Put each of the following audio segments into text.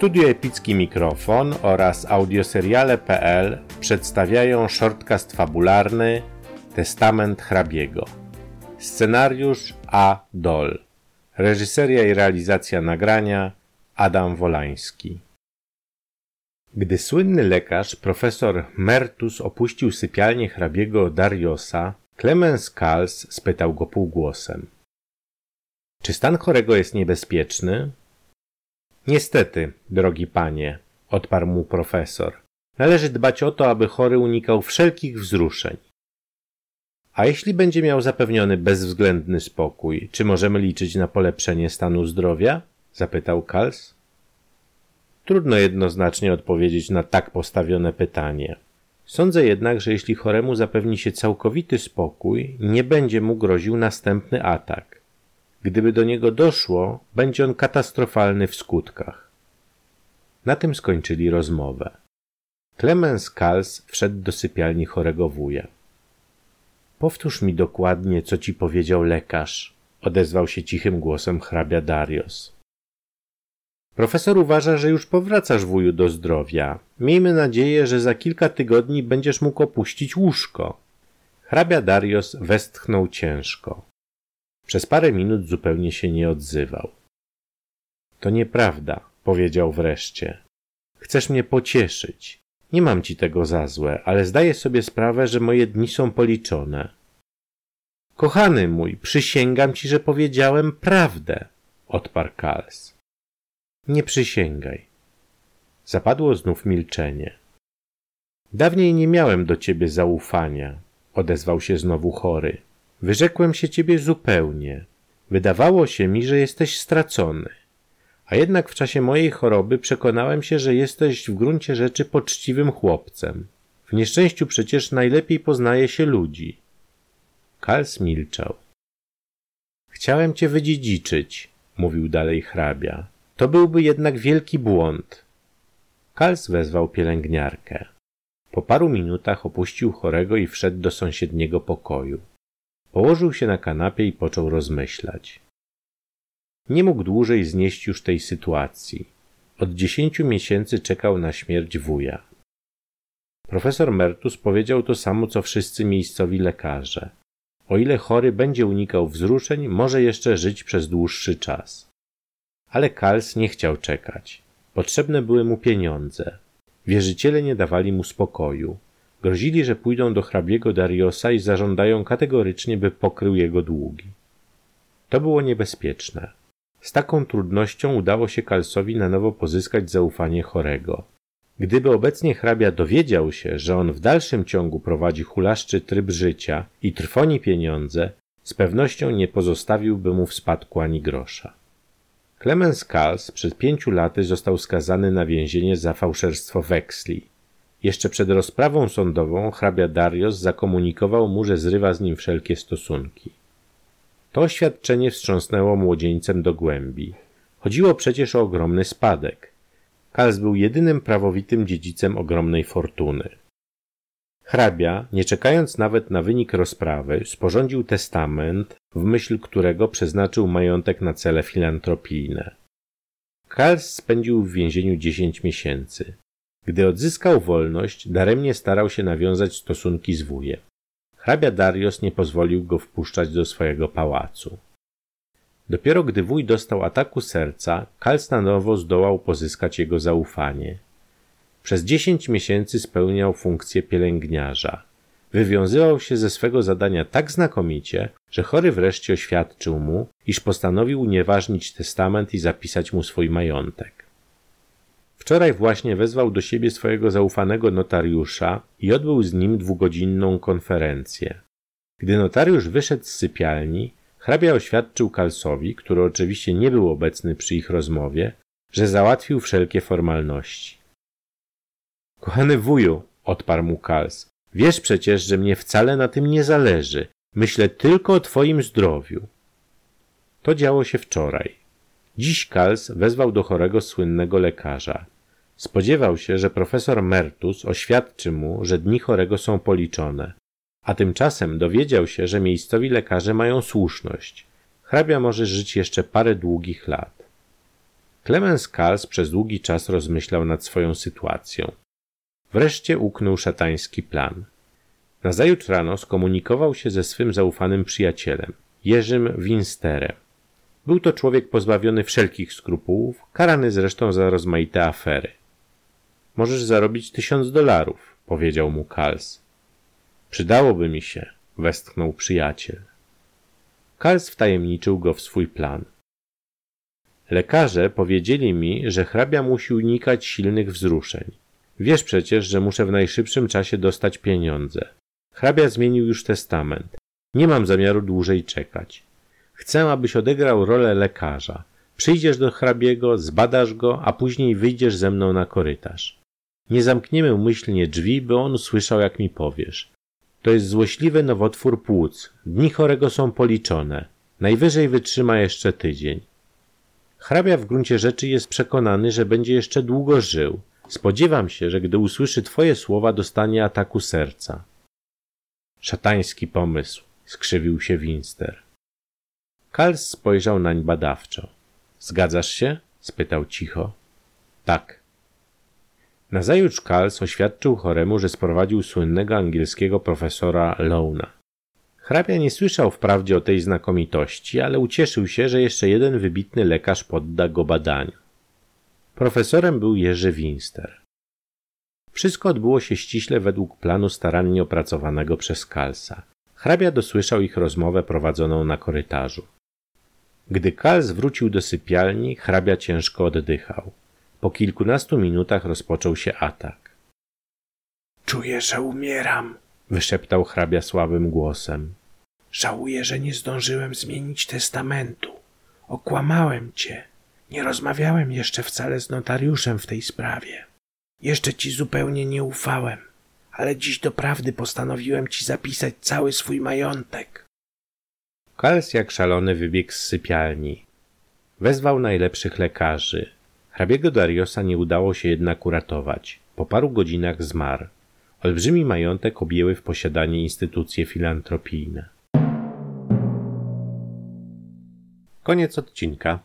Studio Epicki Mikrofon oraz audioseriale.pl przedstawiają shortcast fabularny Testament hrabiego. Scenariusz A. Dol. Reżyseria i realizacja nagrania Adam Wolański. Gdy słynny lekarz profesor Mertus opuścił sypialnię hrabiego Dariosa, Clemens Kals spytał go półgłosem. Czy stan chorego jest niebezpieczny? Niestety, drogi panie, odparł mu profesor. Należy dbać o to, aby chory unikał wszelkich wzruszeń. A jeśli będzie miał zapewniony bezwzględny spokój, czy możemy liczyć na polepszenie stanu zdrowia? zapytał Kals. Trudno jednoznacznie odpowiedzieć na tak postawione pytanie. Sądzę jednak, że jeśli choremu zapewni się całkowity spokój, nie będzie mu groził następny atak. Gdyby do niego doszło, będzie on katastrofalny w skutkach. Na tym skończyli rozmowę. Clemens Kals wszedł do sypialni chorego wuja. Powtórz mi dokładnie, co ci powiedział lekarz, odezwał się cichym głosem hrabia Darius. Profesor uważa, że już powracasz wuju do zdrowia. Miejmy nadzieję, że za kilka tygodni będziesz mógł opuścić łóżko. Hrabia Darius westchnął ciężko. Przez parę minut zupełnie się nie odzywał. To nieprawda, powiedział wreszcie. Chcesz mnie pocieszyć. Nie mam ci tego za złe, ale zdaję sobie sprawę, że moje dni są policzone. Kochany mój, przysięgam ci, że powiedziałem prawdę, odparł Kals. Nie przysięgaj. Zapadło znów milczenie. Dawniej nie miałem do ciebie zaufania, odezwał się znowu chory. Wyrzekłem się ciebie zupełnie. Wydawało się mi, że jesteś stracony. A jednak w czasie mojej choroby przekonałem się, że jesteś w gruncie rzeczy poczciwym chłopcem. W nieszczęściu przecież najlepiej poznaje się ludzi. Kals milczał. Chciałem cię wydziedziczyć, mówił dalej hrabia. To byłby jednak wielki błąd. Kals wezwał pielęgniarkę. Po paru minutach opuścił chorego i wszedł do sąsiedniego pokoju. Położył się na kanapie i począł rozmyślać. Nie mógł dłużej znieść już tej sytuacji. Od dziesięciu miesięcy czekał na śmierć wuja. Profesor Mertus powiedział to samo, co wszyscy miejscowi lekarze. O ile chory będzie unikał wzruszeń, może jeszcze żyć przez dłuższy czas. Ale Kals nie chciał czekać. Potrzebne były mu pieniądze. Wierzyciele nie dawali mu spokoju. Grozili, że pójdą do hrabiego Dariosa i zażądają kategorycznie, by pokrył jego długi. To było niebezpieczne. Z taką trudnością udało się Kalsowi na nowo pozyskać zaufanie chorego. Gdyby obecnie hrabia dowiedział się, że on w dalszym ciągu prowadzi hulaszczy tryb życia i trwoni pieniądze, z pewnością nie pozostawiłby mu w spadku ani grosza. Clemens Kals przed pięciu laty został skazany na więzienie za fałszerstwo weksli. Jeszcze przed rozprawą sądową hrabia Darius zakomunikował mu, że zrywa z nim wszelkie stosunki. To oświadczenie wstrząsnęło młodzieńcem do głębi. Chodziło przecież o ogromny spadek. Kals był jedynym prawowitym dziedzicem ogromnej fortuny. Hrabia, nie czekając nawet na wynik rozprawy, sporządził testament, w myśl którego przeznaczył majątek na cele filantropijne. Kals spędził w więzieniu dziesięć miesięcy. Gdy odzyskał wolność, daremnie starał się nawiązać stosunki z wujem. Hrabia Darius nie pozwolił go wpuszczać do swojego pałacu. Dopiero gdy wuj dostał ataku serca, Kal stanowo zdołał pozyskać jego zaufanie. Przez dziesięć miesięcy spełniał funkcję pielęgniarza. Wywiązywał się ze swego zadania tak znakomicie, że chory wreszcie oświadczył mu, iż postanowił unieważnić testament i zapisać mu swój majątek. Wczoraj właśnie wezwał do siebie swojego zaufanego notariusza i odbył z nim dwugodzinną konferencję. Gdy notariusz wyszedł z sypialni, hrabia oświadczył Kalsowi, który oczywiście nie był obecny przy ich rozmowie, że załatwił wszelkie formalności. Kochany wuju, odparł mu Kals, wiesz przecież, że mnie wcale na tym nie zależy. Myślę tylko o twoim zdrowiu. To działo się wczoraj. Dziś Kals wezwał do chorego słynnego lekarza. Spodziewał się, że profesor Mertus oświadczy mu, że dni chorego są policzone, a tymczasem dowiedział się, że miejscowi lekarze mają słuszność. Hrabia może żyć jeszcze parę długich lat. Clemens Kals przez długi czas rozmyślał nad swoją sytuacją. Wreszcie uknął szatański plan. Nazajutrz rano skomunikował się ze swym zaufanym przyjacielem, Jerzym Winsterem. Był to człowiek pozbawiony wszelkich skrupułów, karany zresztą za rozmaite afery. Możesz zarobić tysiąc dolarów, powiedział mu Kals. Przydałoby mi się, westchnął przyjaciel. Kals wtajemniczył go w swój plan. Lekarze powiedzieli mi, że hrabia musi unikać silnych wzruszeń. Wiesz przecież, że muszę w najszybszym czasie dostać pieniądze. Hrabia zmienił już testament. Nie mam zamiaru dłużej czekać. Chcę, abyś odegrał rolę lekarza. Przyjdziesz do hrabiego, zbadasz go, a później wyjdziesz ze mną na korytarz. Nie zamkniemy umyślnie drzwi, by on słyszał, jak mi powiesz. To jest złośliwy nowotwór płuc. Dni chorego są policzone. Najwyżej wytrzyma jeszcze tydzień. Hrabia w gruncie rzeczy jest przekonany, że będzie jeszcze długo żył. Spodziewam się, że gdy usłyszy twoje słowa, dostanie ataku serca. Szatański pomysł, skrzywił się Winster. Kals spojrzał nań badawczo. Zgadzasz się? spytał cicho. Tak. Nazajutrz Kals oświadczył choremu, że sprowadził słynnego angielskiego profesora Lowna. Hrabia nie słyszał wprawdzie o tej znakomitości, ale ucieszył się, że jeszcze jeden wybitny lekarz podda go badaniu. Profesorem był Jerzy Winster. Wszystko odbyło się ściśle według planu starannie opracowanego przez Kalsa. Hrabia dosłyszał ich rozmowę prowadzoną na korytarzu. Gdy Kals wrócił do sypialni, hrabia ciężko oddychał. Po kilkunastu minutach rozpoczął się atak. Czuję, że umieram, wyszeptał hrabia słabym głosem. Żałuję, że nie zdążyłem zmienić testamentu. Okłamałem cię. Nie rozmawiałem jeszcze wcale z notariuszem w tej sprawie. Jeszcze ci zupełnie nie ufałem, ale dziś doprawdy postanowiłem ci zapisać cały swój majątek. Kals jak szalony wybiegł z sypialni. Wezwał najlepszych lekarzy. Hrabiego Dariosa nie udało się jednak uratować. Po paru godzinach zmarł. Olbrzymi majątek objęły w posiadanie instytucje filantropijne. Koniec odcinka.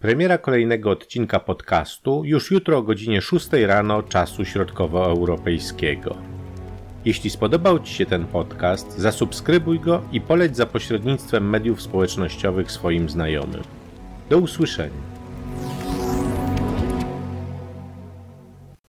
Premiera kolejnego odcinka podcastu już jutro o godzinie 6 rano czasu środkowoeuropejskiego. Jeśli spodobał Ci się ten podcast, zasubskrybuj go i poleć za pośrednictwem mediów społecznościowych swoim znajomym. Do usłyszenia.